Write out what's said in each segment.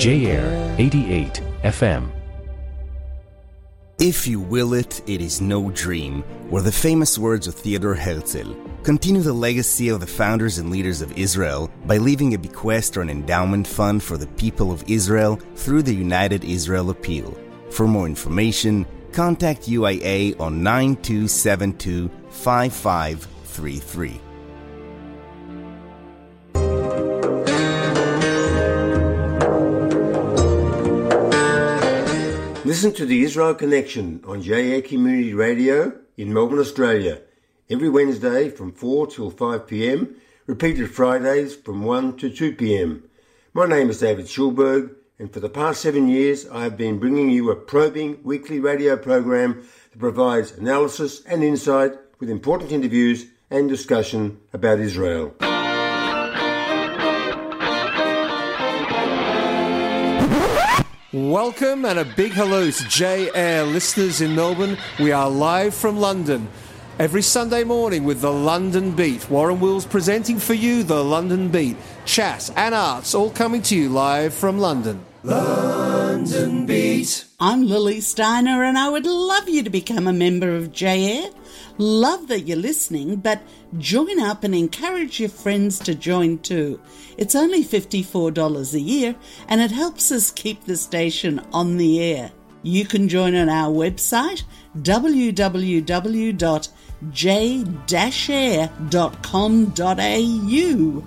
J-Air 88 FM. If you will it, it is no dream, were the famous words of Theodor Herzl. Continue the legacy of the founders and leaders of Israel by leaving a bequest or an endowment fund for the people of Israel through the United Israel Appeal. For more information, contact UIA on 9272 5533. Listen to the Israel Connection on JA Community Radio in Melbourne, Australia, every Wednesday from 4 till 5 pm, repeated Fridays from 1 to 2 pm. My name is David Schulberg, and for the past seven years I have been bringing you a probing weekly radio program that provides analysis and insight with important interviews and discussion about Israel. Welcome and a big hello to J Air listeners in Melbourne. We are live from London every Sunday morning with the London Beat. Warren Wills presenting for you the London Beat. Chat and arts all coming to you live from London. London Beat. I'm Lily Steiner and I would love you to become a member of J Air. Love that you're listening, but join up and encourage your friends to join too. It's only $54 a year and it helps us keep the station on the air. You can join on our website www.j-air.com.au.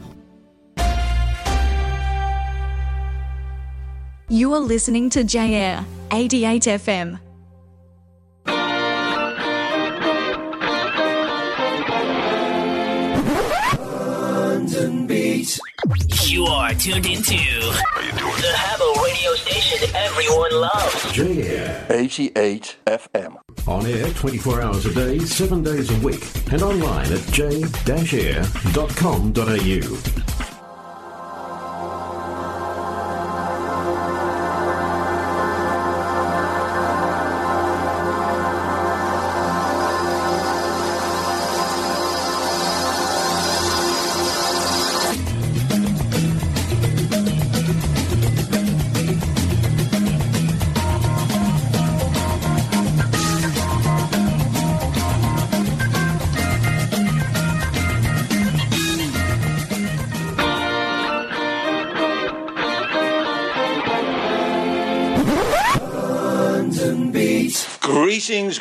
You are listening to J Air 88 FM. London Beat. You are tuned into the Habbo radio station everyone loves. J-Air 88 FM. On air 24 hours a day, 7 days a week, and online at j-air.com.au.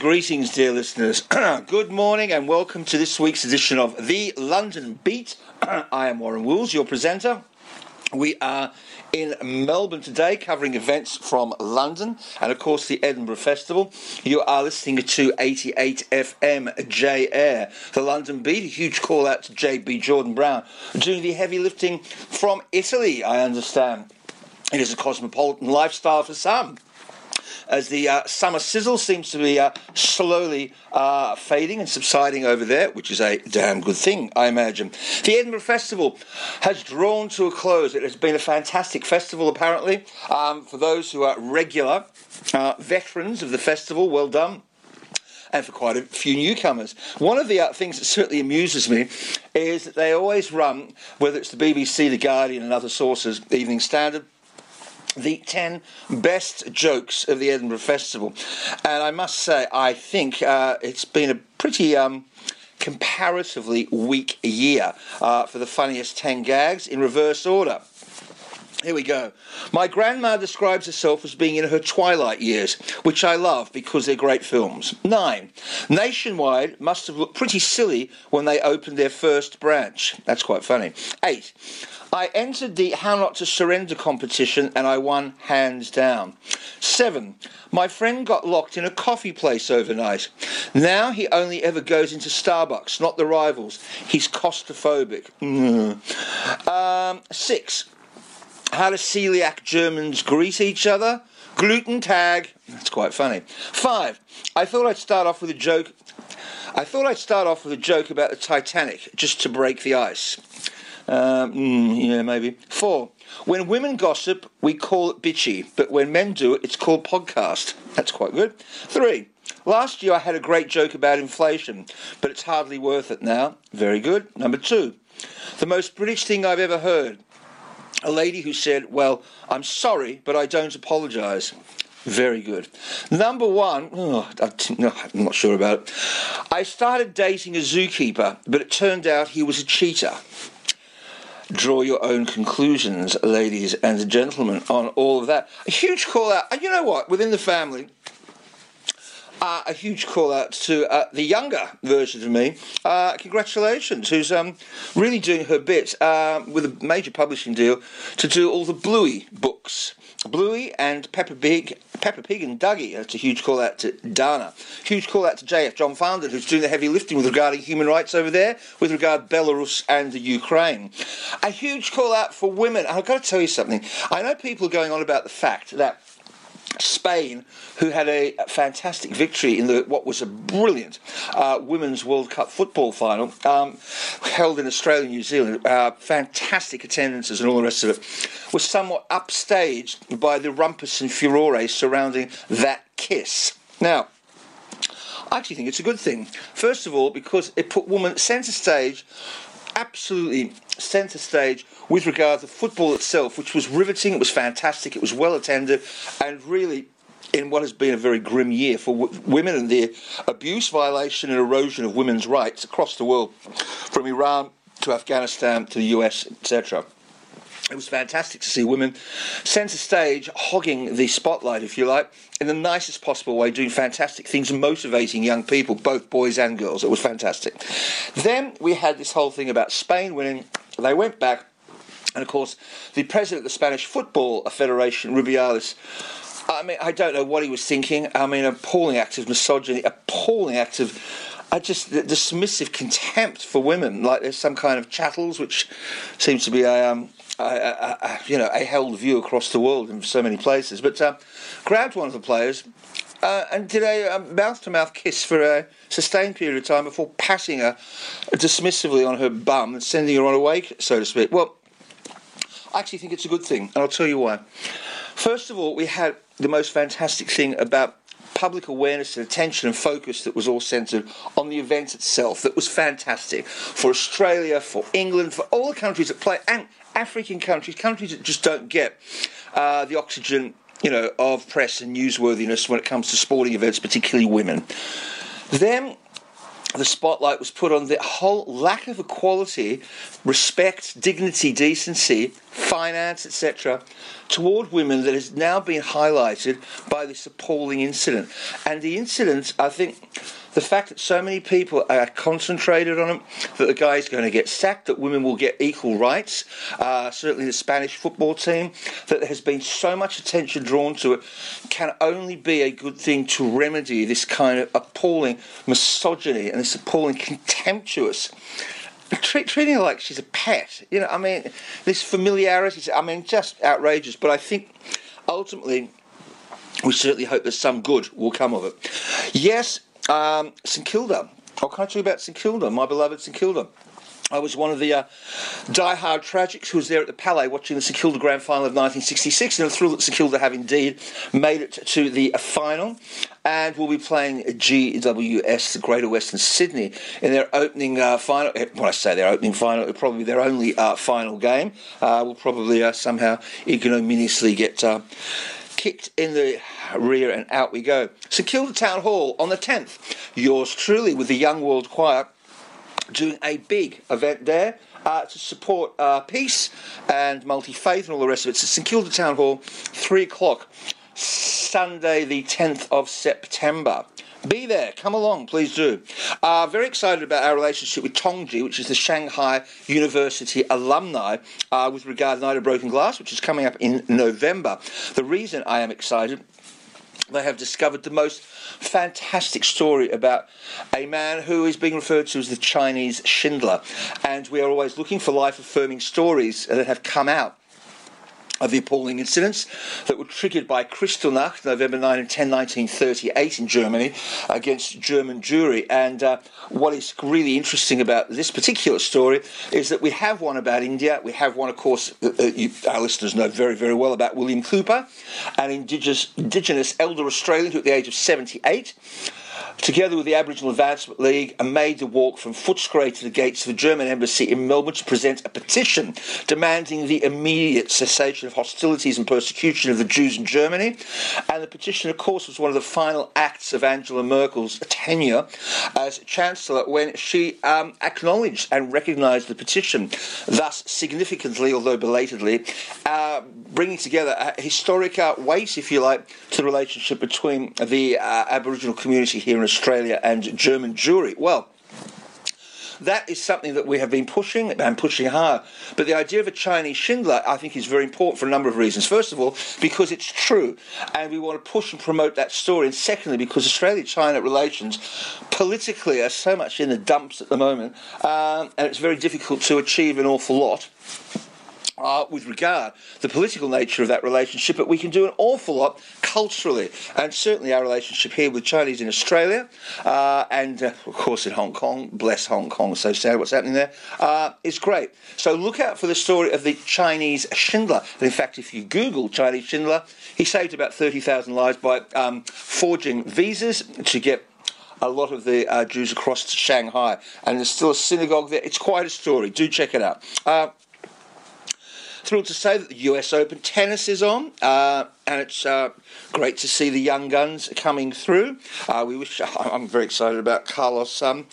Greetings, dear listeners. Good morning and welcome to this week's edition of The London Beat. I am Warren Wills, your presenter. We are in Melbourne today covering events from London and, of course, the Edinburgh Festival. You are listening to 88 FM J Air, the London Beat. A huge call out to JB Jordan Brown doing the heavy lifting from Italy, I understand. It is a cosmopolitan lifestyle for some as the uh, summer sizzle seems to be uh, slowly uh, fading and subsiding over there, which is a damn good thing, I imagine. The Edinburgh Festival has drawn to a close. It has been a fantastic festival, apparently. Um, for those who are regular uh, veterans of the festival, well done and for quite a few newcomers. One of the uh, things that certainly amuses me is that they always run, whether it's the BBC, The Guardian, and other sources, Evening Standard, the 10 best jokes of the Edinburgh Festival. And I must say, I think uh, it's been a pretty. Um, comparatively weak year uh, for the funniest 10 gags in reverse order. Here we go. My grandma describes herself as being in her twilight years, which I love because they're great films. Nine. Nationwide must have looked pretty silly when they opened their first branch. That's quite funny. Eight. I entered the How Not to Surrender competition and I won hands down. Seven. My friend got locked in a coffee place overnight. Now he only ever goes into Starbucks, not the rivals. He's claustrophobic. Mm. Um, six. How do celiac Germans greet each other? Gluten tag. That's quite funny. Five. I thought I'd start off with a joke. I thought I'd start off with a joke about the Titanic, just to break the ice. Um, mm, yeah, maybe. Four. When women gossip, we call it bitchy, but when men do it, it's called podcast. That's quite good. Three. Last year I had a great joke about inflation, but it's hardly worth it now. Very good. Number two. The most British thing I've ever heard. A lady who said, Well, I'm sorry, but I don't apologise. Very good. Number one, oh, I'm not sure about it. I started dating a zookeeper, but it turned out he was a cheater. Draw your own conclusions, ladies and gentlemen, on all of that. A huge call out. And you know what? Within the family, uh, a huge call out to uh, the younger version of me. Uh, congratulations, who's um, really doing her bit uh, with a major publishing deal to do all the Bluey books. Bluey and Peppa Pig, Peppa Pig and Dougie. That's a huge call out to Dana. Huge call out to JF John Founded, who's doing the heavy lifting with regarding human rights over there, with regard Belarus and the Ukraine. A huge call out for women. I've got to tell you something. I know people are going on about the fact that Spain, who had a fantastic victory in the what was a brilliant uh, women's World Cup football final, um, held in Australia New Zealand, uh, fantastic attendances and all the rest of it, was somewhat upstaged by the rumpus and furore surrounding that kiss. Now, I actually think it's a good thing. First of all, because it put women centre stage absolutely centre stage with regard to football itself, which was riveting, it was fantastic, it was well attended, and really in what has been a very grim year for w- women and the abuse, violation, and erosion of women's rights across the world, from Iran to Afghanistan to the US, etc. It was fantastic to see women centre stage, hogging the spotlight, if you like, in the nicest possible way, doing fantastic things motivating young people, both boys and girls. It was fantastic. Then we had this whole thing about Spain winning. They went back, and of course, the president of the Spanish Football Federation, Rubiales, I mean, I don't know what he was thinking. I mean, appalling act of misogyny, appalling act of I just the dismissive contempt for women, like there's some kind of chattels, which seems to be a, um, a, a, a you know a held view across the world in so many places. But uh, grabbed one of the players uh, and did a mouth to mouth kiss for a sustained period of time before patting her dismissively on her bum and sending her on way, so to speak. Well, I actually think it's a good thing, and I'll tell you why. First of all, we had the most fantastic thing about public awareness and attention and focus that was all centred on the event itself. That was fantastic for Australia, for England, for all the countries that play, and African countries, countries that just don't get uh, the oxygen, you know, of press and newsworthiness when it comes to sporting events, particularly women. Then the spotlight was put on the whole lack of equality, respect, dignity, decency, finance, etc., toward women that has now been highlighted by this appalling incident. And the incident, I think, the fact that so many people are concentrated on it, that the guy is going to get sacked, that women will get equal rights, uh, certainly the Spanish football team, that there has been so much attention drawn to it, can only be a good thing to remedy this kind of appalling misogyny and this appalling contemptuous treat, treating her like she's a pet. You know, I mean, this familiarity. I mean, just outrageous. But I think ultimately, we certainly hope that some good will come of it. Yes, um, St Kilda. What can I tell you about St Kilda, my beloved St Kilda? I was one of the uh, die-hard tragics who was there at the Palais watching the St Kilda Grand Final of 1966, and I'm thrilled that St Kilda have indeed made it to the final, and will be playing GWS, the Greater Western Sydney, in their opening uh, final. Eh, when I say their opening final, it'll probably be their only uh, final game. Uh, will probably uh, somehow ignominiously get uh, kicked in the rear and out we go. St Kilda Town Hall on the 10th. Yours truly with the Young World Choir doing a big event there. Uh, to support uh, peace and multi faith and all the rest of it. It's St Kilda Town Hall, 3 o'clock, Sunday, the 10th of September. Be there, come along, please do. Uh, very excited about our relationship with Tongji, which is the Shanghai University alumni, uh, with regard to Night of Broken Glass, which is coming up in November. The reason I am excited they have discovered the most fantastic story about a man who is being referred to as the Chinese Schindler. And we are always looking for life affirming stories that have come out of the appalling incidents that were triggered by Kristallnacht, November 9 and 10, 1938 in Germany, against German Jewry. And uh, what is really interesting about this particular story is that we have one about India. We have one, of course, uh, you, our listeners know very, very well about William Cooper, an indigenous, indigenous elder Australian who at the age of 78 together with the Aboriginal Advancement League, and made the walk from Footscray to the gates of the German embassy in Melbourne to present a petition demanding the immediate cessation of hostilities and persecution of the Jews in Germany. And the petition, of course, was one of the final acts of Angela Merkel's tenure as Chancellor when she um, acknowledged and recognised the petition, thus significantly, although belatedly, uh, bringing together a historic weight, if you like, to the relationship between the uh, Aboriginal community here in Australia and German Jewry. Well, that is something that we have been pushing and pushing hard. But the idea of a Chinese Schindler, I think, is very important for a number of reasons. First of all, because it's true, and we want to push and promote that story. And secondly, because Australia-China relations politically are so much in the dumps at the moment, um, and it's very difficult to achieve an awful lot uh, with regard the political nature of that relationship, but we can do an awful lot culturally, and certainly our relationship here with Chinese in Australia, uh, and uh, of course in Hong Kong. Bless Hong Kong, so sad what's happening there. Uh, is great. So look out for the story of the Chinese Schindler. And in fact, if you Google Chinese Schindler, he saved about thirty thousand lives by um, forging visas to get a lot of the uh, Jews across to Shanghai, and there's still a synagogue there. It's quite a story. Do check it out. Uh, Thrilled to say that the US Open tennis is on, uh, and it's uh, great to see the young guns coming through. Uh, we wish I'm very excited about Carlos, um,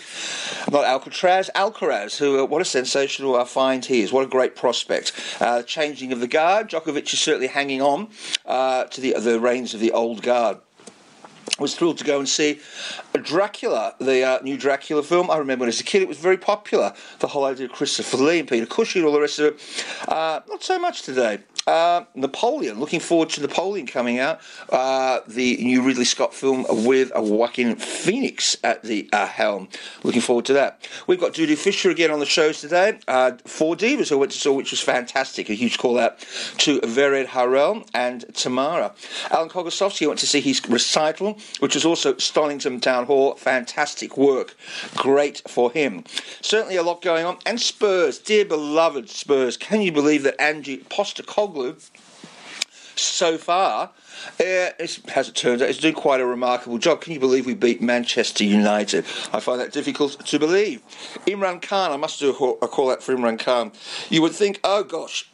not Alcatraz, Alcaraz, who uh, what a sensational uh, find he is. What a great prospect. Uh, changing of the guard, Djokovic is certainly hanging on to the the reins of the old guard was thrilled to go and see Dracula, the uh, new Dracula film. I remember when as a kid it was very popular. The whole idea of Christopher Lee and Peter Cushing and all the rest of it. Uh, not so much today. Uh, Napoleon, looking forward to Napoleon coming out. Uh, the new Ridley Scott film with a Joaquin Phoenix at the uh, helm. Looking forward to that. We've got Dudu Fisher again on the shows today. Uh, four divas who went to saw, which was fantastic. A huge call out to Vered Harel and Tamara. Alan Kogosowski went to see his recital, which was also Stonnington Town Hall. Fantastic work. Great for him. Certainly a lot going on. And Spurs, dear beloved Spurs. Can you believe that Ange So far, uh, as it turns out, is doing quite a remarkable job. Can you believe we beat Manchester United? I find that difficult to believe. Imran Khan, I must do a call out for Imran Khan. You would think, oh gosh,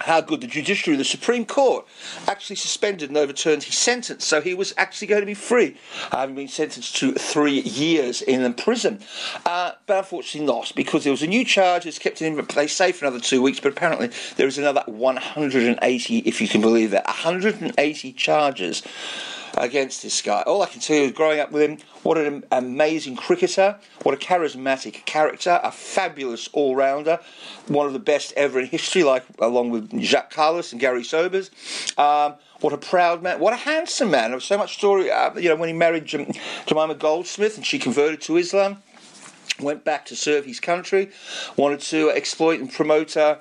how good the judiciary, the Supreme Court, actually suspended and overturned his sentence. So he was actually going to be free, having been sentenced to three years in prison. Uh, but unfortunately not, because there was a new charge that's kept him in place safe for another two weeks, but apparently there is another 180, if you can believe that, 180 charges against this guy. All I can tell you is growing up with him, what an amazing cricketer, what a charismatic character, a fabulous all rounder, one of the best ever in history, like along with Jacques Kallis and Gary Sobers. Um, what a proud man! What a handsome man! There was so much story. Uh, you know, when he married Jemima Goldsmith and she converted to Islam, went back to serve his country, wanted to exploit and promote, uh,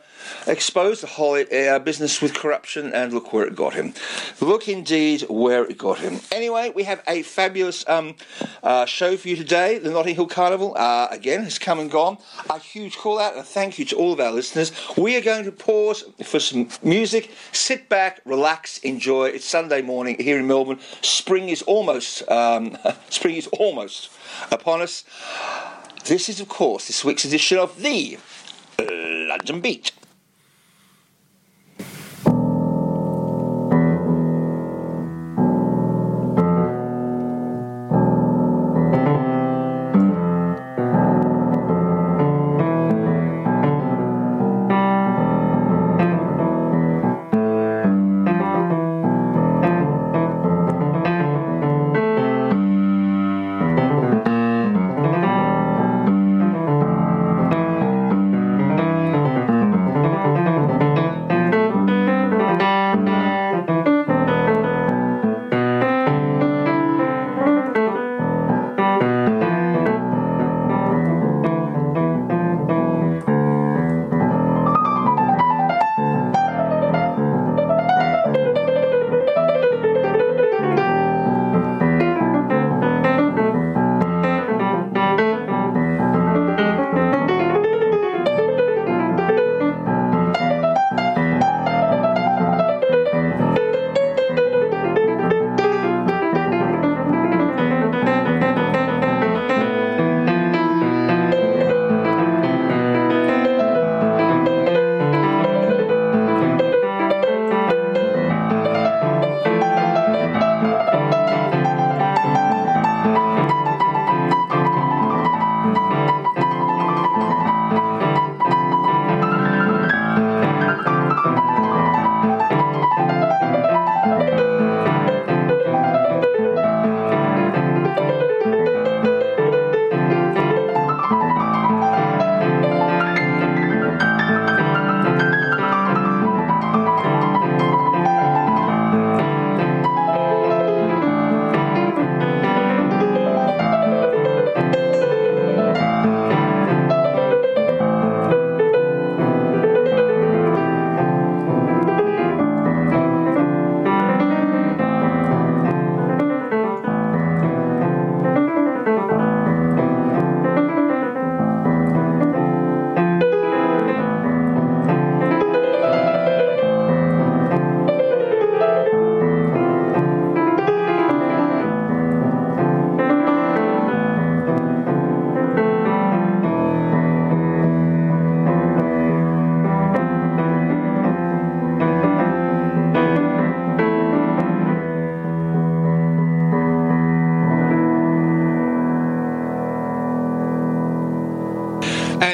expose the whole uh, business with corruption, and look where it got him. Look indeed where it got him. Anyway, we have a fabulous um, uh, show for you today. The Notting Hill Carnival, uh, again, has come and gone. A huge call out and a thank you to all of our listeners. We are going to pause for some music. Sit back, relax, enjoy. It's Sunday morning here in Melbourne. Spring is almost, um, spring is almost upon us. This is, of course, this week's edition of the London Beat.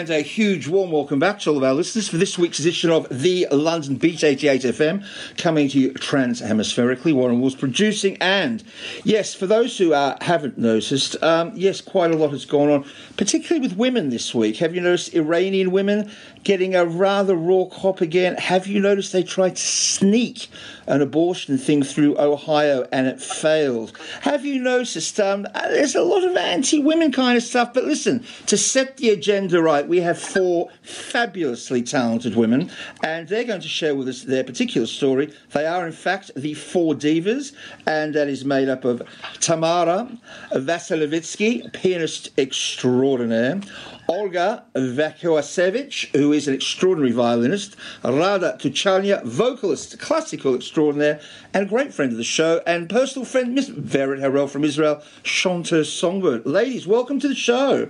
And a huge warm welcome back to all of our listeners for this week's edition of the London Beat 88 FM, coming to you trans hemispherically. Warren Wills producing. And yes, for those who uh, haven't noticed, um, yes, quite a lot has gone on, particularly with women this week. Have you noticed Iranian women getting a rather raw cop again? Have you noticed they tried to sneak an abortion thing through Ohio and it failed? Have you noticed um, there's a lot of anti women kind of stuff? But listen, to set the agenda right, we have four fabulously talented women, and they're going to share with us their particular story. They are, in fact, the Four Divas, and that is made up of Tamara Vasilevitsky, pianist extraordinaire. Olga Vakoasevich, who is an extraordinary violinist, Rada Tuchania, vocalist, classical extraordinaire, and a great friend of the show, and personal friend, Miss Vered Harel from Israel, chanteuse songbird. Ladies, welcome to the show.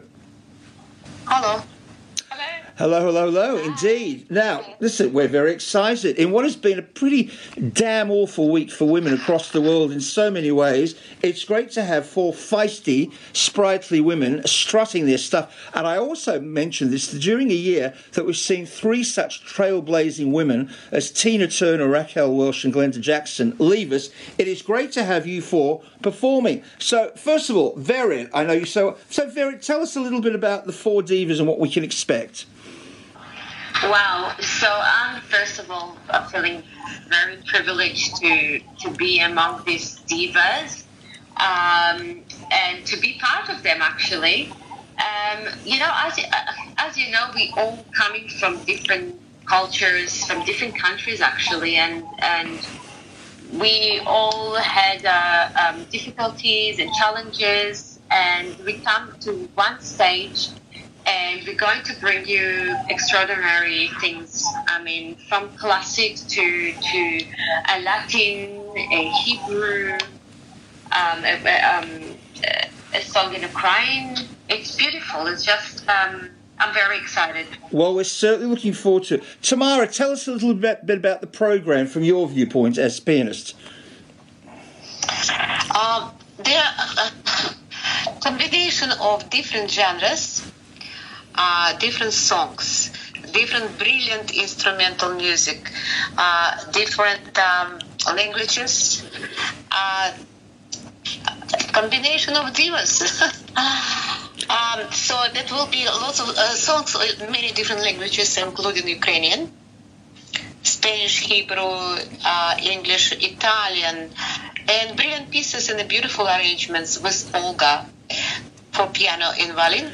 Hello. Hello, hello, hello, indeed. Now, listen, we're very excited. In what has been a pretty damn awful week for women across the world in so many ways, it's great to have four feisty, sprightly women strutting their stuff. And I also mentioned this during a year that we've seen three such trailblazing women as Tina Turner, Raquel Welch, and Glenda Jackson leave us. It is great to have you four performing. So, first of all, Vered, I know you so. So, Vered, tell us a little bit about the four divas and what we can expect. Wow. So I'm first of all I'm feeling very privileged to to be among these divas um, and to be part of them actually. Um, you know, as as you know, we all coming from different cultures, from different countries actually, and and we all had uh, um, difficulties and challenges, and we come to one stage and we're going to bring you extraordinary things. I mean, from classic to to a Latin, a Hebrew, um, a, um, a song in Ukraine. It's beautiful. It's just. Um, I'm very excited. Well, we're certainly looking forward to it. Tamara, tell us a little bit, bit about the program from your viewpoint as pianist. Um, there are a combination of different genres uh, different songs, different brilliant instrumental music, uh, different um, languages, uh, combination of divas. um, so that will be lots of uh, songs in many different languages, including Ukrainian. Spanish, Hebrew, uh, English, Italian, and brilliant pieces and beautiful arrangements with Olga for piano and violin.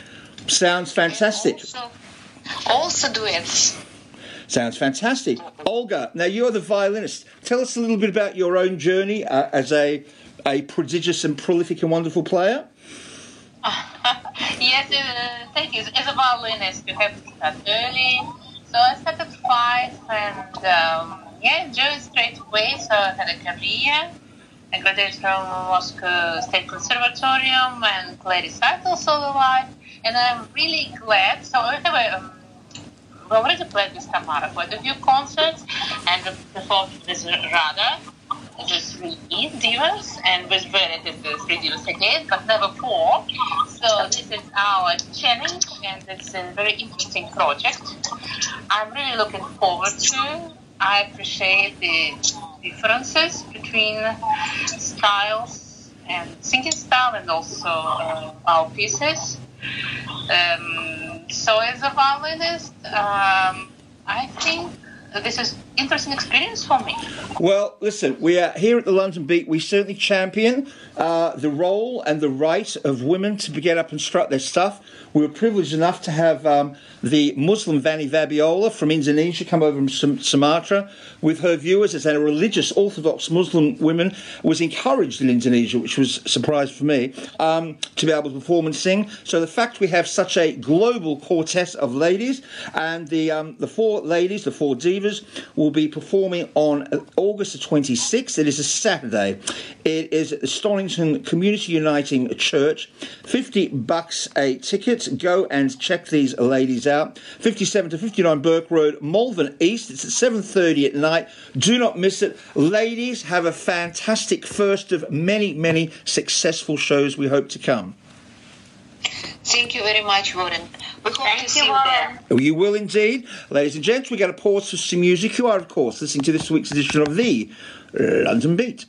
Sounds fantastic. Also, also duets. Sounds fantastic. Olga, now you're the violinist. Tell us a little bit about your own journey uh, as a, a prodigious and prolific and wonderful player. yes, uh, thank you. As a violinist, you have to start early. So I started five and um, yeah, enjoyed straight away. So I had a career. I graduated from Moscow State Conservatorium and played recital solo life and I'm really glad. So I have a, um, we already played with Tamara quite a few concerts and performed with Rada, just three divas, and with Vered it is three divas again, but never four. So this is our challenge, and it's a very interesting project. I'm really looking forward to. I appreciate the differences between styles and singing style and also uh, our pieces. Um, so as a violinist, um, I think this is interesting experience for me. Well, listen, we are here at the London Beat. We certainly champion uh, the role and the right of women to get up and strut their stuff. We were privileged enough to have um, the Muslim Vanny Vabiola from Indonesia come over from Sumatra with her viewers as a religious Orthodox Muslim woman was encouraged in Indonesia, which was a surprise for me, um, to be able to perform and sing. So the fact we have such a global quartet of ladies and the um, the four ladies, the four divas, will be performing on August the 26th. It is a Saturday. It is at the Stonnington Community Uniting Church. 50 bucks a ticket go and check these ladies out. 57 to 59 Burke Road, Malvern East. It's at 7.30 at night. Do not miss it. Ladies, have a fantastic first of many, many successful shows we hope to come. Thank you very much, Warren. We hope Thank to see you, you there. You will indeed. Ladies and gents, we're going to pause for some music. You are, of course, listening to this week's edition of the London Beat.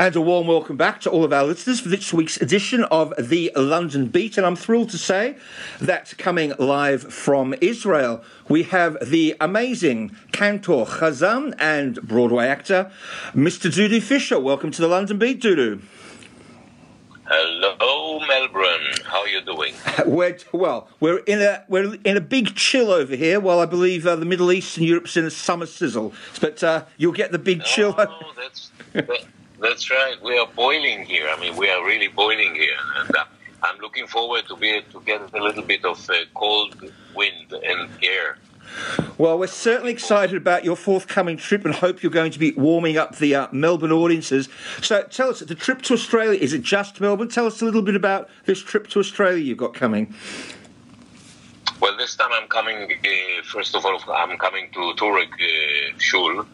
And a warm welcome back to all of our listeners for this week's edition of the London Beat. And I'm thrilled to say that coming live from Israel, we have the amazing cantor, Chazan, and Broadway actor, Mr. Dudu Fisher. Welcome to the London Beat, Dudu. Hello, Melbourne. How are you doing? We're, well, we're in a we're in a big chill over here, while I believe uh, the Middle East and Europe's in a summer sizzle. But uh, you'll get the big chill. Oh, that's that, that's right. We are boiling here. I mean, we are really boiling here, and uh, I'm looking forward to be to get a little bit of uh, cold wind and air. Well, we're certainly excited about your forthcoming trip and hope you're going to be warming up the uh, Melbourne audiences. So tell us, the trip to Australia, is it just Melbourne? Tell us a little bit about this trip to Australia you've got coming. Well, this time I'm coming. Uh, first of all, I'm coming to Toorak uh, Shul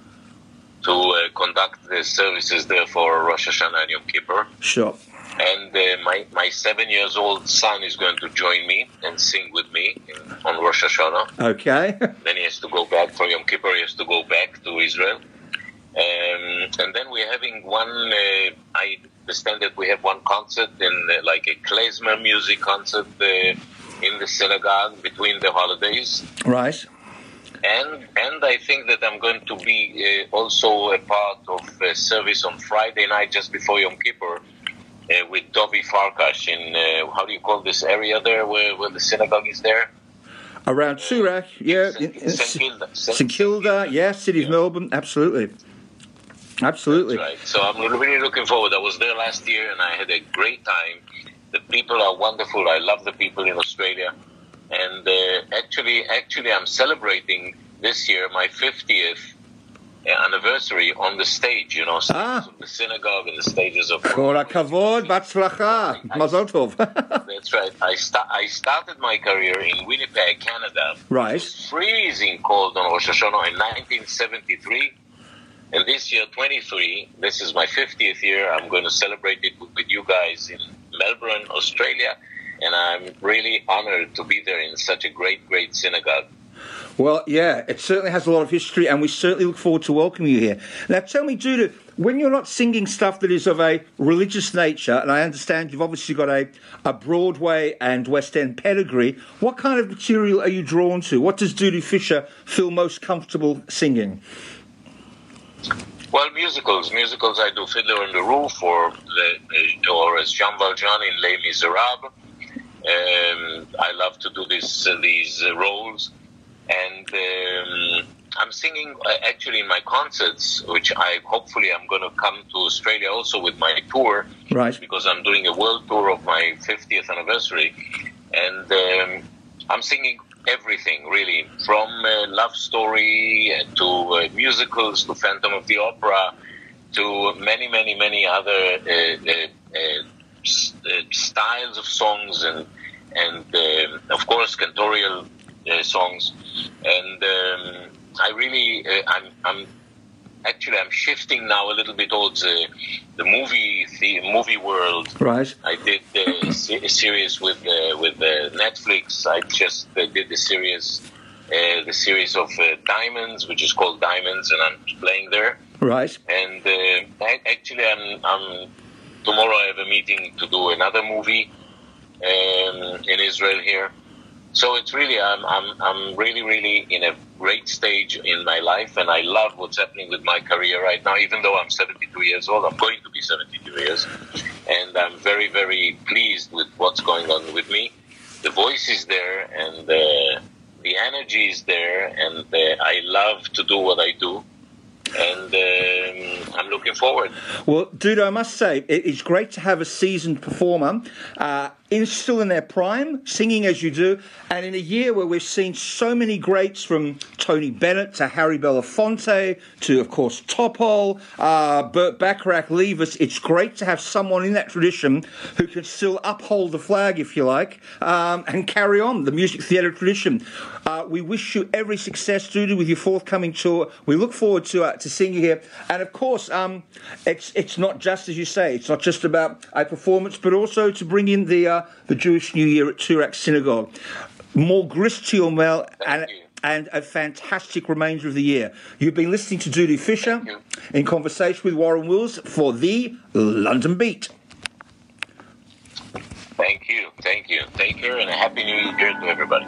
to uh, conduct the services there for Rosh Hashanah and Yom Kippur. Sure. And uh, my my seven years old son is going to join me and sing with me in, on Rosh Hashanah. Okay. Then he has to go back for Yom Kippur. He has to go back to Israel. Um, and then we're having one. Uh, I understand that we have one concert in uh, like a klezmer music concert uh, in the synagogue between the holidays. right. And and I think that I'm going to be uh, also a part of a service on Friday night just before Yom Kippur. Uh, with Dovi Farkash in uh, how do you call this area there where, where the synagogue is there? Around Toorak, yeah. St Kilda. St Kilda, yeah, City of Melbourne, absolutely. Absolutely. Right. So I'm really looking forward. I was there last year and I had a great time. The people are wonderful. I love the people in Australia. And uh, actually, actually, I'm celebrating this year my 50th anniversary on the stage. You know, stages of the synagogue and the stages of. Kol hakavod, batzlacha, mazal tov. That's right. I sta- I started my career in Winnipeg, Canada. right. freezing cold on Rosh Hashanah in 1973. And this year, 23, this is my 50th year. I'm going to celebrate it with you guys in Melbourne, Australia. And I'm really honored to be there in such a great, great synagogue. Well, yeah, it certainly has a lot of history, and we certainly look forward to welcoming you here. Now, tell me, Dudu, when you're not singing stuff that is of a religious nature, and I understand you've obviously got a, a Broadway and West End pedigree, what kind of material are you drawn to? What does Dudu Fisher feel most comfortable singing? Well, musicals. Musicals, I do Fiddler on the Roof, or, the, or as Jean Valjean in Les Miserables. Um, I love to do this, uh, these uh, roles. And um, I'm singing uh, actually in my concerts, which I hopefully I'm going to come to Australia also with my tour, right? Because I'm doing a world tour of my 50th anniversary, and um, I'm singing everything really, from uh, love story to uh, musicals to Phantom of the Opera to many, many, many other uh, uh, uh styles of songs and and um, of course cantorial uh, songs, and um, I really uh, I'm, I'm actually I'm shifting now a little bit towards uh, the movie the movie world. Right. I did uh, a series with uh, with uh, Netflix. I just uh, did the series uh, the series of uh, Diamonds, which is called Diamonds, and I'm playing there. Right. And I, actually, I'm, I'm tomorrow. I have a meeting to do another movie um, in Israel here. So it's really, I'm, I'm, I'm really, really in a great stage in my life, and I love what's happening with my career right now. Even though I'm 72 years old, I'm going to be 72 years, and I'm very, very pleased with what's going on with me. The voice is there, and uh, the energy is there, and I love to do what I do and um, I'm looking forward. Well, dude, I must say it's great to have a seasoned performer uh, in still in their prime, singing as you do, and in a year where we've seen so many greats from Tony Bennett to Harry Belafonte to, of course, Topol, uh, Burt Bacharach, Levis. It's great to have someone in that tradition who can still uphold the flag, if you like, um, and carry on the music theatre tradition. Uh, we wish you every success, Dudu, with your forthcoming tour. We look forward to uh, to seeing you here, and of course, um, it's it's not just as you say. It's not just about a performance, but also to bring in the the Jewish New Year at Toorak Synagogue. More grist to your mail and and a fantastic remainder of the year. You've been listening to Dudu Fisher in conversation with Warren Wills for the London Beat. Thank you, thank you, take care, and a happy New Year to everybody.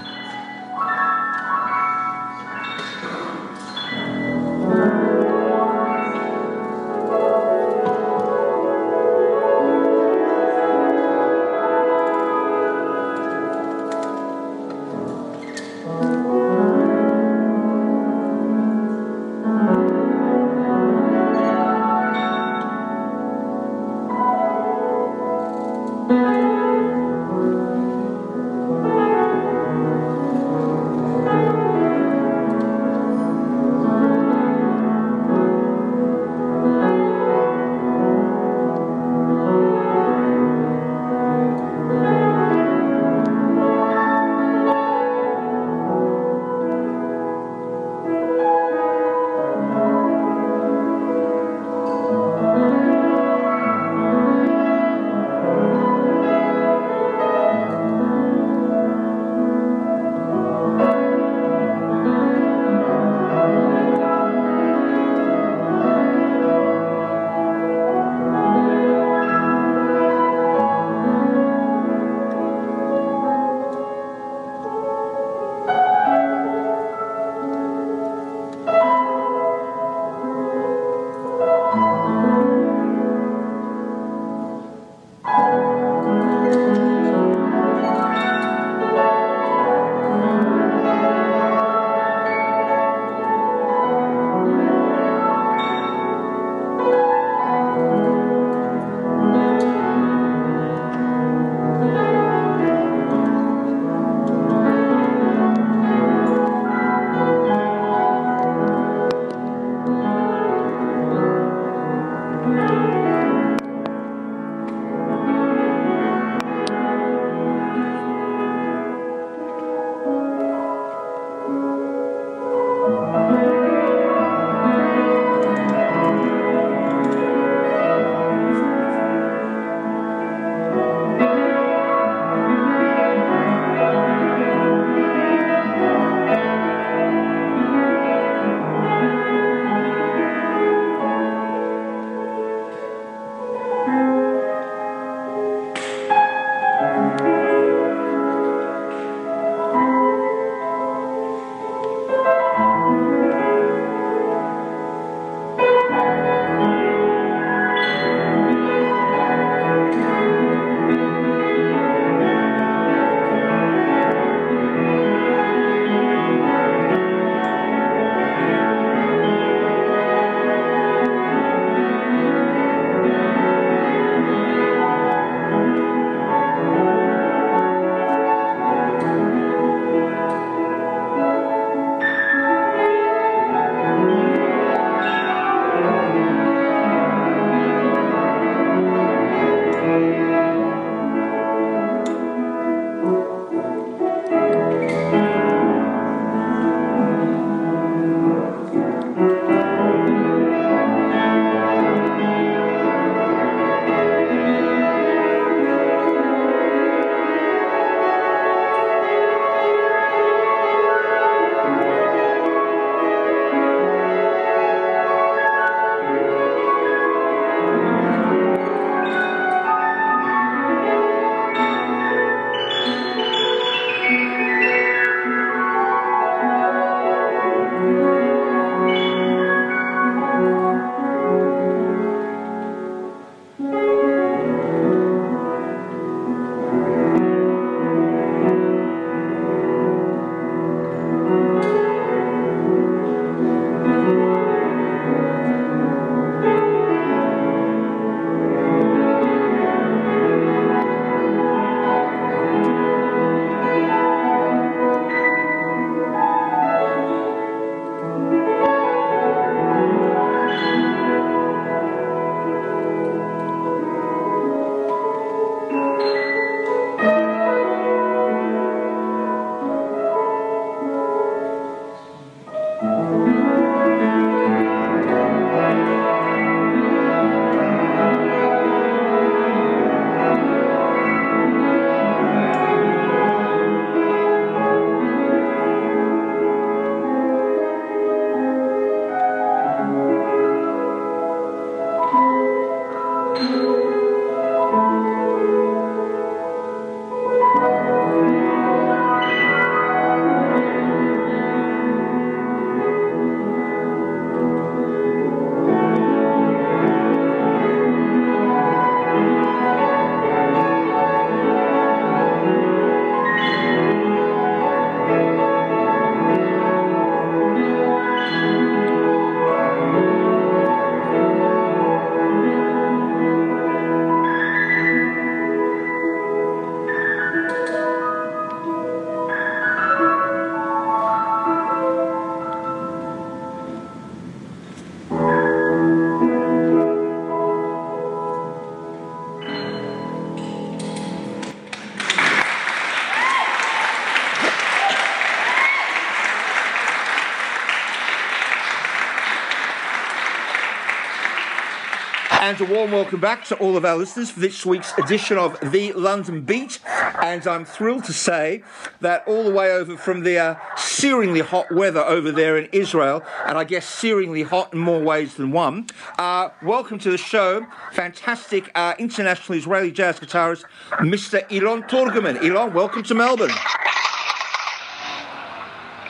And a warm welcome back to all of our listeners for this week's edition of The London Beat. And I'm thrilled to say that all the way over from the uh, searingly hot weather over there in Israel, and I guess searingly hot in more ways than one, uh, welcome to the show, fantastic uh, international Israeli jazz guitarist, Mr. Elon Turgeman. Elon, welcome to Melbourne.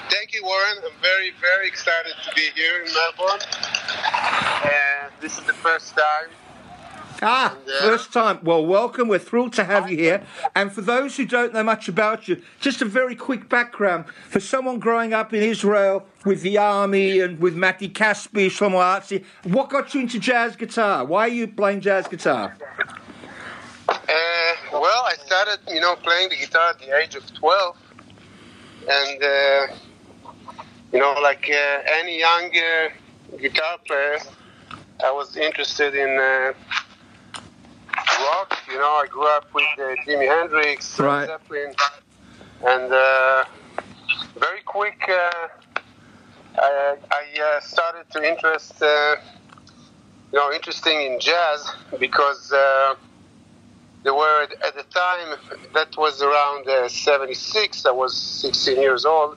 Thank you, Warren. I'm very, very excited to be here in Melbourne. And this is the first time. Ah, And, uh, first time. Well, welcome. We're thrilled to have you here. And for those who don't know much about you, just a very quick background. For someone growing up in Israel with the army and with Matti Caspi, Shlomo Artzi, what got you into jazz guitar? Why are you playing jazz guitar? Uh, well, I started, you know, playing the guitar at the age of 12. And, uh, you know, like uh, any young guitar player, I was interested in uh, rock. You know, I grew up with uh, Jimi Hendrix, Right. Zeppelin, and uh, very quick, uh, I, I uh, started to interest, uh, you know, interesting in jazz because uh, there were at the time that was around uh, 76. I was 16 years old.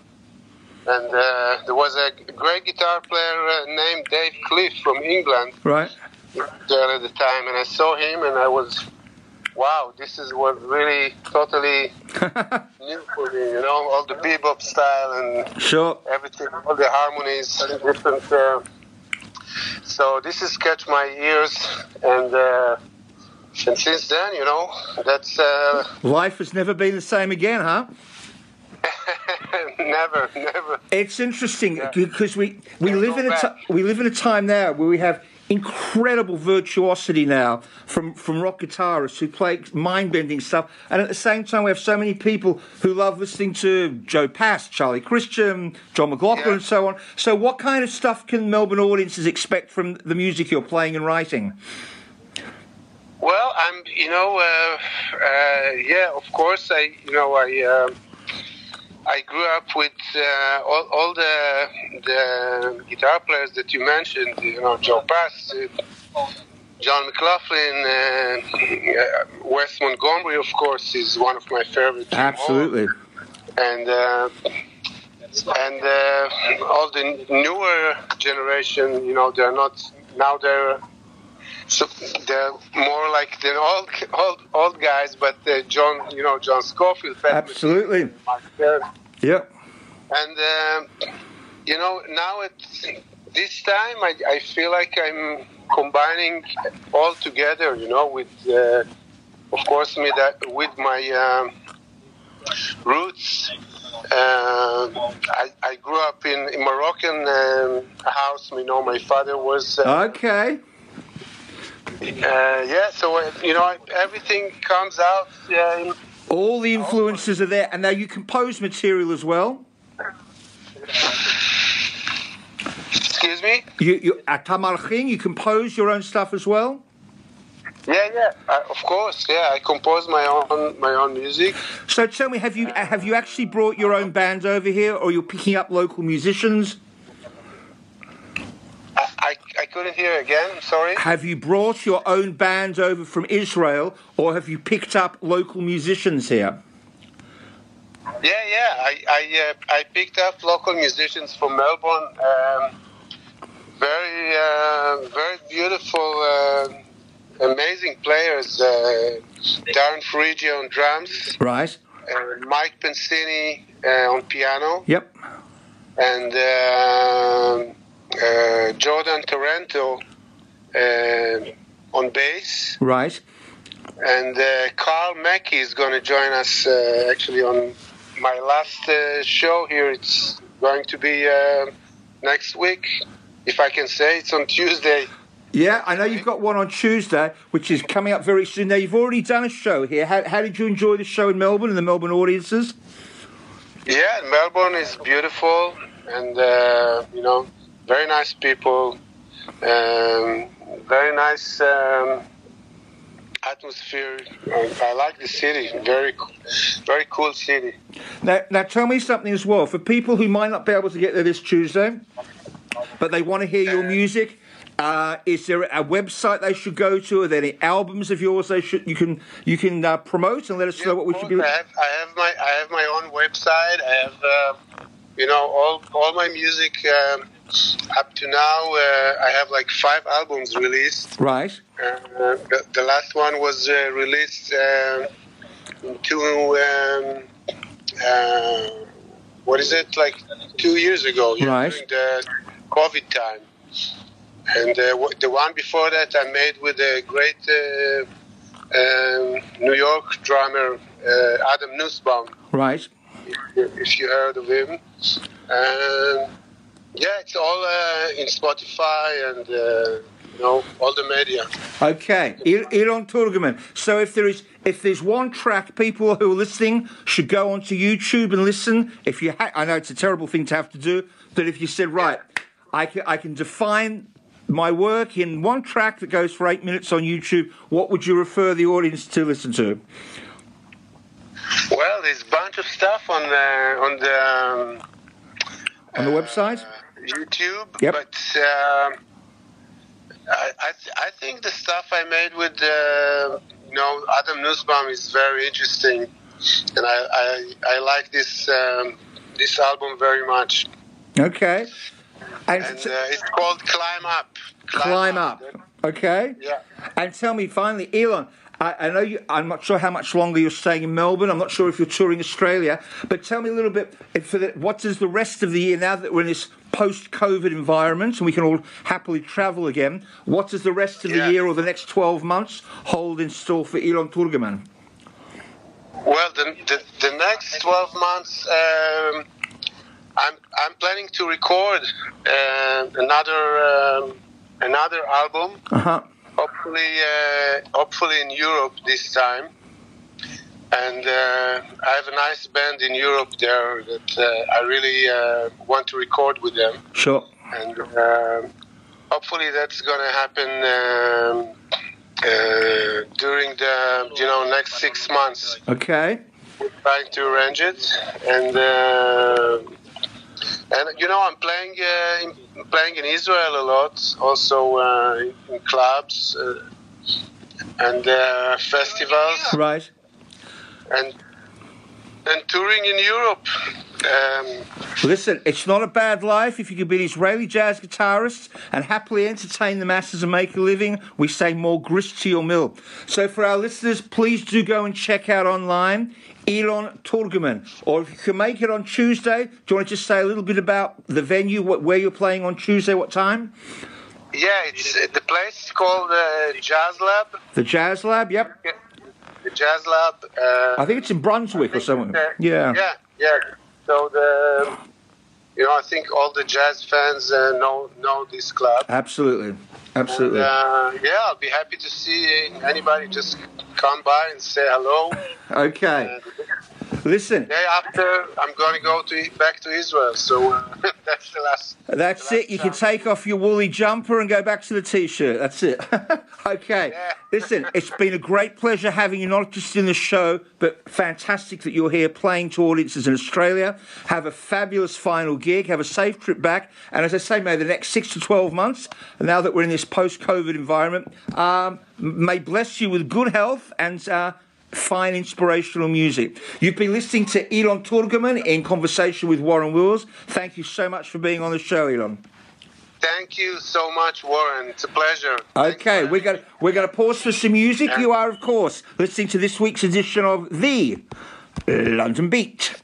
And uh, there was a great guitar player uh, named Dave Cliff from England Right. there at the time, and I saw him, and I was, wow, this is what really totally new for me. You know, all the bebop style and Sure. everything, all the harmonies, different. Uh, so this has catch my ears, and uh, and since then, you know, that's uh, Life has never been the same again, huh? never, never. It's interesting because we, we live in a we live in a time now where we have incredible virtuosity now from from rock guitarists who play mind bending stuff, and at the same time we have so many people who love listening to Joe Pass, Charlie Christian, John McLaughlin, and so on. So, what kind of stuff can Melbourne audiences expect from the music you're playing and writing? Well, I'm, you know, uh, uh, yeah, of course, I, you know, I, um I grew up with uh, all, all the the guitar players that you mentioned, you know, Joe Pass, uh, John McLaughlin, uh, uh, Wes Montgomery, of course, is one of my favorites. Absolutely. and uh, and uh, all the newer generation, you know, they're not now they're so they're more like the old old old guys, but uh, John, you know, John Scofield, Pat Absolutely. Mark. Yep. and um you know now at this time I, I feel like I'm combining all together, you know, with uh, of course with that with my um, roots. Uh, I, I grew up in a Moroccan um, house. You know, my father was. Uh, Okay. Uh, yeah, so uh, you know everything comes out. Uh, All the influences are there, and now you compose material as well. excuse me. You, you at Tamarchin, you compose your own stuff as well. Yeah, yeah, uh, of course. Yeah, I compose my own my own music. So tell me, have you have you actually brought your own band over here, or you're picking up local musicians? Couldn't hear again. Sorry. Have you brought your own band over from Israel, or have you picked up local musicians here? Yeah, yeah. I I, uh, I picked up local musicians from Melbourne. Um, very uh, very beautiful, uh, amazing players. Uh, Darren Ferrigio on drums, Right. Mike Pensini uh, on piano, Yep. and uh, Jordan Torrento uh, on bass. Right. And uh, Carl Mackey is going to join us uh, actually on my last uh, show here. It's going to be uh, next week, if I can say. It's on Tuesday. Yeah, I know you've got one on Tuesday, which is coming up very soon. Now you've already done a show here. How, how did you enjoy the show in Melbourne and the Melbourne audiences? Yeah, Melbourne is beautiful and, uh, you know, very nice people. Um, very nice um, atmosphere. I, I like the city. Very, very cool city. Now, now tell me something as well. For people who might not be able to get there this Tuesday, but they want to hear your music, Uh, is there a website they should go to? Are there any albums of yours they should you can you can uh, promote and let us know what we should be? I have, I have my I have my own website. I have uh, you know all all my music um, up to now. Uh, I have like five albums released. Right. Uh, the, the last one was uh, released uh, two um, uh, what is it like two years ago? Right. During the COVID time. And uh, the one before that I made with a great uh, um, New York drummer, uh, Adam Nussbaum, Right. If, you heard of him. And yeah, it's all uh, in Spotify and uh, know all the media. Okay, Elon Turgeman. So if there is if there's one track people who are listening should go onto YouTube and listen. If you, ha- I know it's a terrible thing to have to do, but if you said right, I can I can define my work in one track that goes for eight minutes on YouTube. What would you refer the audience to listen to? Well, there's a bunch of stuff on the on the um, On the website? YouTube, Yep. but um I I, th- I think the stuff I made with uh, you know Adam Nussbaum is very interesting, and I I, I like this um, this album very much. Okay. And, And uh, it's called Climb Up. climb up. Okay. Yeah. And tell me finally, Elon. I, I know you. I'm not sure how much longer you're staying in Melbourne. I'm not sure if you're touring Australia. But tell me a little bit. For the, what does the rest of the year now that we're in this post-COVID environment and we can all happily travel again? What does the rest of the year or the next 12 months hold in store for Elon Turgeman? Well, the, the, the next 12 months, um, I'm, I'm planning to record uh, another um, another album. Uh huh. Hopefully, uh, hopefully in Europe this time. And uh, I have a nice band in Europe there that uh, I really uh, want to record with them. Sure. And um hopefully that's going to happen um, uh, during the you know next six months Okay. We're trying to arrange it, and uh, and you know I'm playing uh, in, playing in Israel a lot, also uh, in, in clubs uh, and uh, festivals, Right. and and touring in Europe. Um, Listen, it's not a bad life if you can be an Israeli jazz guitarist and happily entertain the masses and make a living. We say more grist to your mill. So for our listeners, please do go and check out online Elon Turgeman. Or if you can make it on Tuesday, do you want to just say a little bit about the venue, what, where you're playing on Tuesday, what time? yeah, it's the place is called uh, Jazz Lab. The Jazz Lab, yep. The Jazz Lab. Uh, I think it's in Brunswick or somewhere. Uh, Yeah. Yeah, yeah. So the, you know, I think all the jazz fans uh, know know this club. Absolutely. Absolutely. And, uh, yeah, I'll be happy to see anybody just come by and say hello. Okay. Listen. Day after, I'm going to go to back to Israel. So uh, that's the last. That's it. You can take off your woolly jumper and go back to the t-shirt. That's it. okay. Listen, it's been a great pleasure having you not just in the show, but fantastic that you're here playing to audiences in Australia. Have a fabulous final gig. Have a safe trip back. And as I say, may the next six to twelve months, now that we're in this post-COVID environment, um, may bless you with good health and. Uh, fine inspirational music. You've been listening to Elon Turgeman in conversation with Warren Wills. Thank you so much for being on the show, Elon. Thank you so much, Warren. It's a pleasure. Okay, we're going we're going to pause for some music. You are, of course, listening to this week's edition of the London Beat.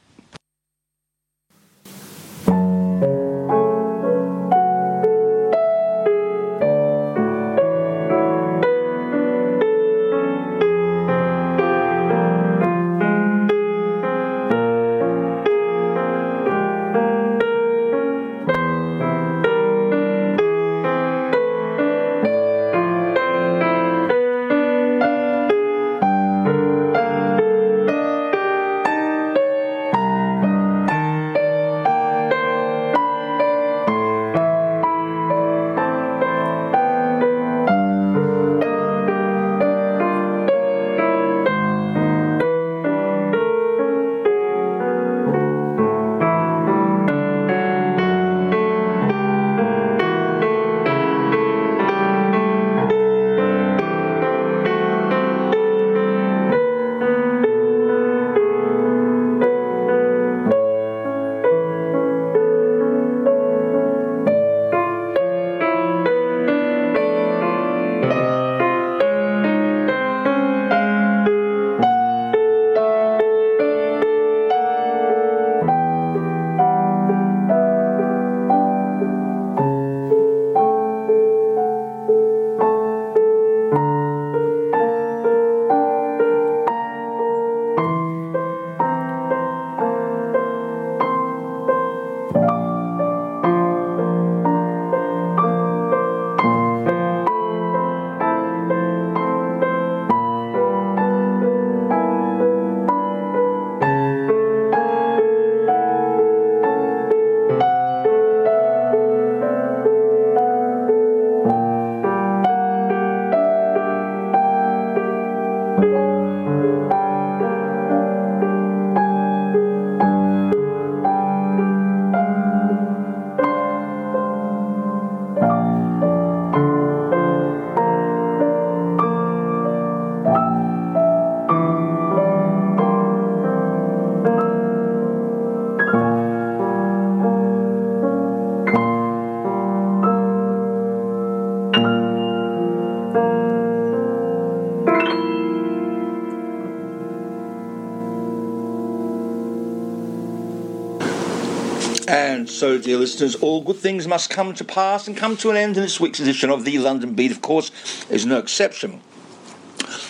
Dear listeners, all good things must come to pass and come to an end in this week's edition of the London Beat, of course, is no exception.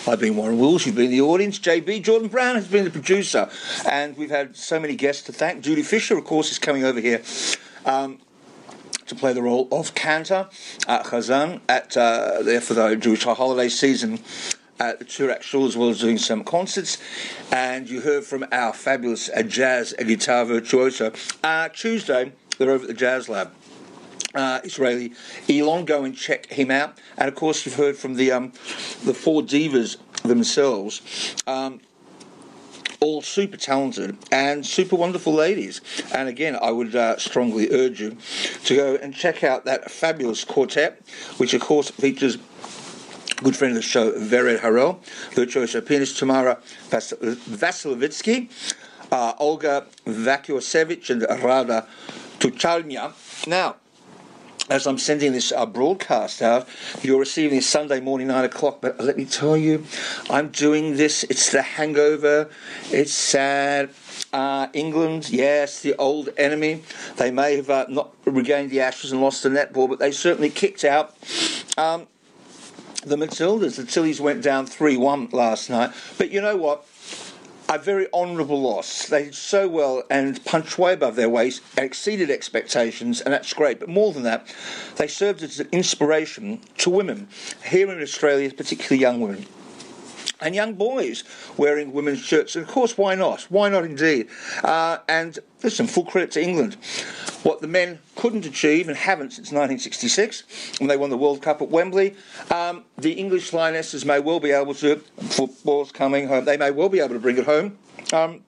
I've been Warren Wills, you've been the audience. JB Jordan Brown has been the producer. And we've had so many guests to thank. Dudu Fisher, of course, is coming over here. Um, to play the role of Cantor at Chazan at uh, there for the Jewish holiday season at the Toorak Shul as well as doing some concerts. And you heard from our fabulous uh, jazz guitar virtuoso. Uh, Tuesday, they're over at the Jazz Lab. Uh, Israeli Elon, go and check him out. And of course, you've heard from the um, the four divas themselves. Um, all super talented and super wonderful ladies. And again, I would uh, strongly urge you to go and check out that fabulous quartet, which of course features good friend of the show, Vered Harel, virtuoso pianist Tamara Vasilevitsky, uh, Olga Vakyosevich, and Rada Tuchalnya. Now, as I'm sending this uh, broadcast out, you're receiving this Sunday morning, 9 o'clock. But let me tell you, I'm doing this. It's the hangover. It's sad. Uh, England, yes, the old enemy. They may have uh, not regained the ashes and lost the netball, but they certainly kicked out. Um, the Matildas, the Tillies went down 3 1 last night. But you know what? A very honourable loss. They did so well and punched way above their weight and exceeded expectations, and that's great. But more than that, they served as an inspiration to women here in Australia, particularly young women and young boys wearing women's shirts. And of course, why not? Why not indeed? Uh, and listen, full credit to England. What the men couldn't achieve and haven't since 1966 when they won the World Cup at Wembley, um, the English Lionesses may well be able to, football's coming home, they may well be able to bring it home. Um,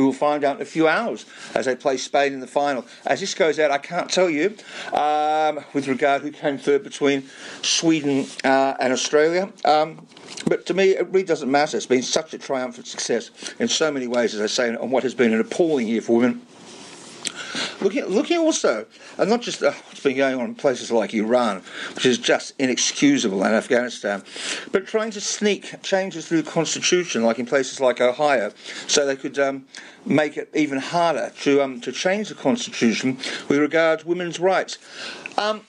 we will find out in a few hours as they play Spain in the final. As this goes out, I can't tell you um, with regard who came third between Sweden uh, and Australia. Um, but to me, it really doesn't matter. It's been such a triumphant success in so many ways, as I say, on what has been an appalling year for women. Looking, looking also, and not just uh, what's been going on in places like Iran, which is just inexcusable, and Afghanistan, but trying to sneak changes through the constitution, like in places like Ohio, so they could um, make it even harder to um, to change the constitution with regard to women's rights. Um,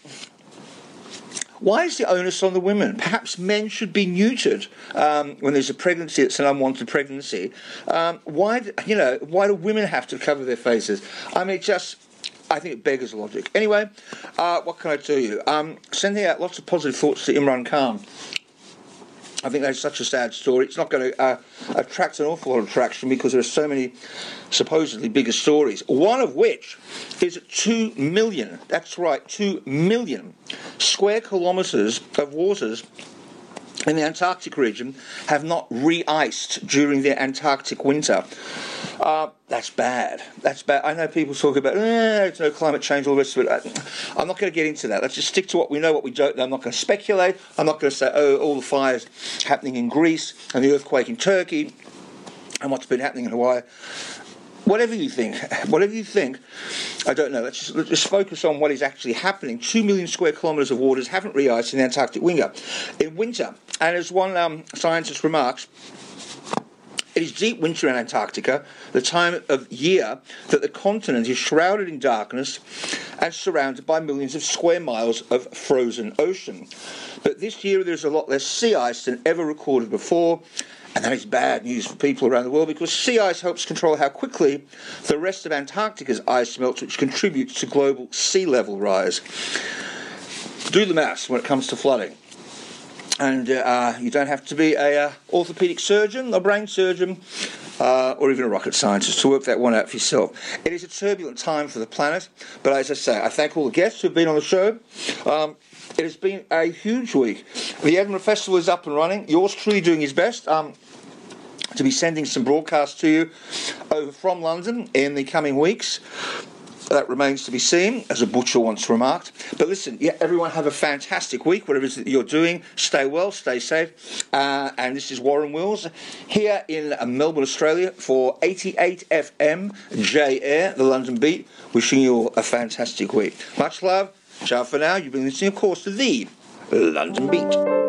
why is the onus on the women? Perhaps men should be neutered um, when there's a pregnancy that's an unwanted pregnancy. Um, why, you know, why do women have to cover their faces? I mean, it just. I think it beggars logic. Anyway, uh, what can I tell you? Um, sending out lots of positive thoughts to Imran Khan. I think that's such a sad story. It's not going to uh, attract an awful lot of traction because there are so many supposedly bigger stories. One of which is 2 million, that's right, 2 million square kilometres of waters in the Antarctic region have not re iced during the Antarctic winter. Uh, that's bad. That's bad. I know people talk about, eh, it's no climate change, all the rest of it. I'm not going to get into that. Let's just stick to what we know, what we don't know. I'm not going to speculate. I'm not going to say, oh, all the fires happening in Greece and the earthquake in Turkey and what's been happening in Hawaii. Whatever you think, whatever you think, I don't know. Let's just, let's just focus on what is actually happening. Two million square kilometres of waters haven't re-iced in the Antarctic winter. In winter, and as one um, scientist remarks, it is deep winter in Antarctica, the time of year that the continent is shrouded in darkness and surrounded by millions of square miles of frozen ocean. But this year there's a lot less sea ice than ever recorded before, and that is bad news for people around the world because sea ice helps control how quickly the rest of Antarctica's ice melts, which contributes to global sea level rise. Do the maths when it comes to flooding and uh, you don't have to be a uh, orthopedic surgeon, a brain surgeon, uh, or even a rocket scientist to work that one out for yourself. It is a turbulent time for the planet, but as I say, I thank all the guests who've been on the show. Um, it has been a huge week. The Edinburgh Festival is up and running. Yours truly doing his best. Um, to be sending some broadcasts to you over from London in the coming weeks. That remains to be seen, as a butcher once remarked. But listen, yeah, everyone have a fantastic week, whatever it is that you're doing. Stay well, stay safe. Uh, and this is Warren Wills here in Melbourne, Australia for 88 FM J Air, the London Beat, wishing you all a fantastic week. Much love. Ciao for now. You've been listening, of course, to the London Beat.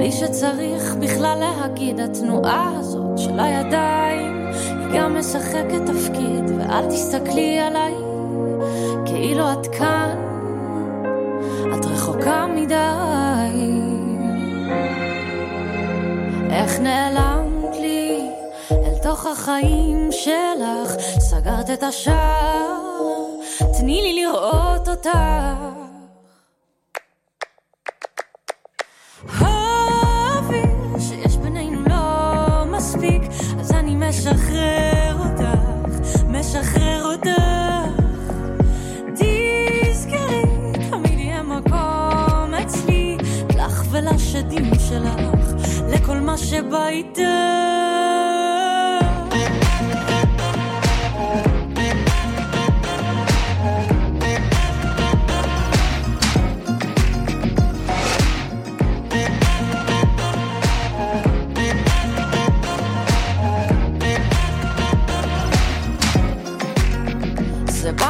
בלי שצריך בכלל להגיד, התנועה הזאת של הידיים היא גם משחקת תפקיד, ואל תסתכלי עליי כאילו את כאן, את רחוקה מדי. איך נעלמת לי אל תוך החיים שלך, סגרת את השער, תני לי לראות אותך. משחרר אותך, משחרר אותך. תזכרי, תמיד יהיה מקום אצלי, לך ולשדים שלך, לכל מה שבא איתך.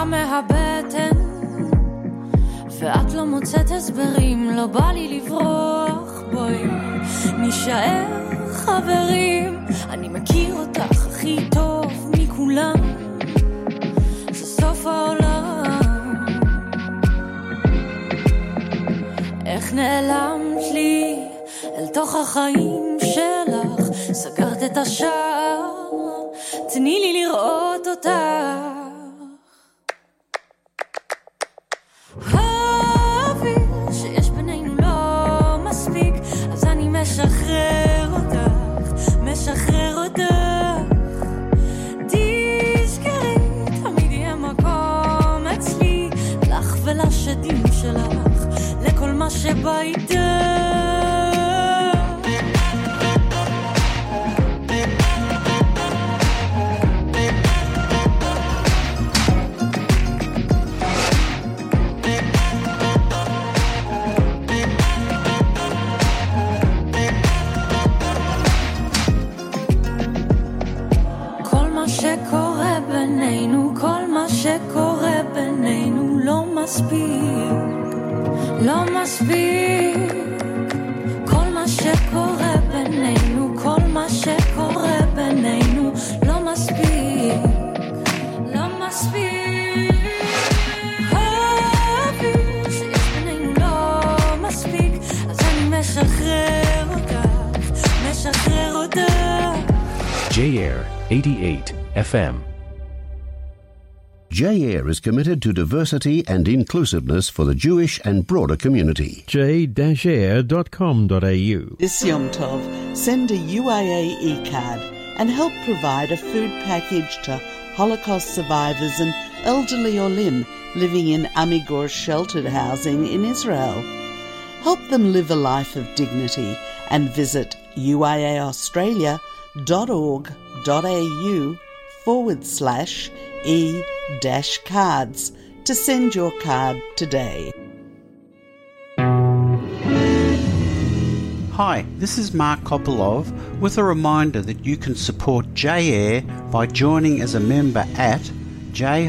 מהבטן, ואת לא מוצאת הסברים, לא בא לי לברוח, בואי נישאר חברים. אני מכיר אותך הכי טוב מכולם, זה סוף העולם. איך נעלמת לי אל תוך החיים שלך, סגרת את השער, תני לי לראות אותך. שבא איתך. FM. J-Air is committed to diversity and inclusiveness for the Jewish and broader community. j-air.com.au. This Yom Tov, send a UAA e-card and help provide a food package to Holocaust survivors and elderly olim living in Amigour sheltered housing in Israel. Help them live a life of dignity and visit uaaaustralia.org.au forward slash e dash cards to send your card today. Hi, this is Mark Kopolov with a reminder that you can support J Air by joining as a member at j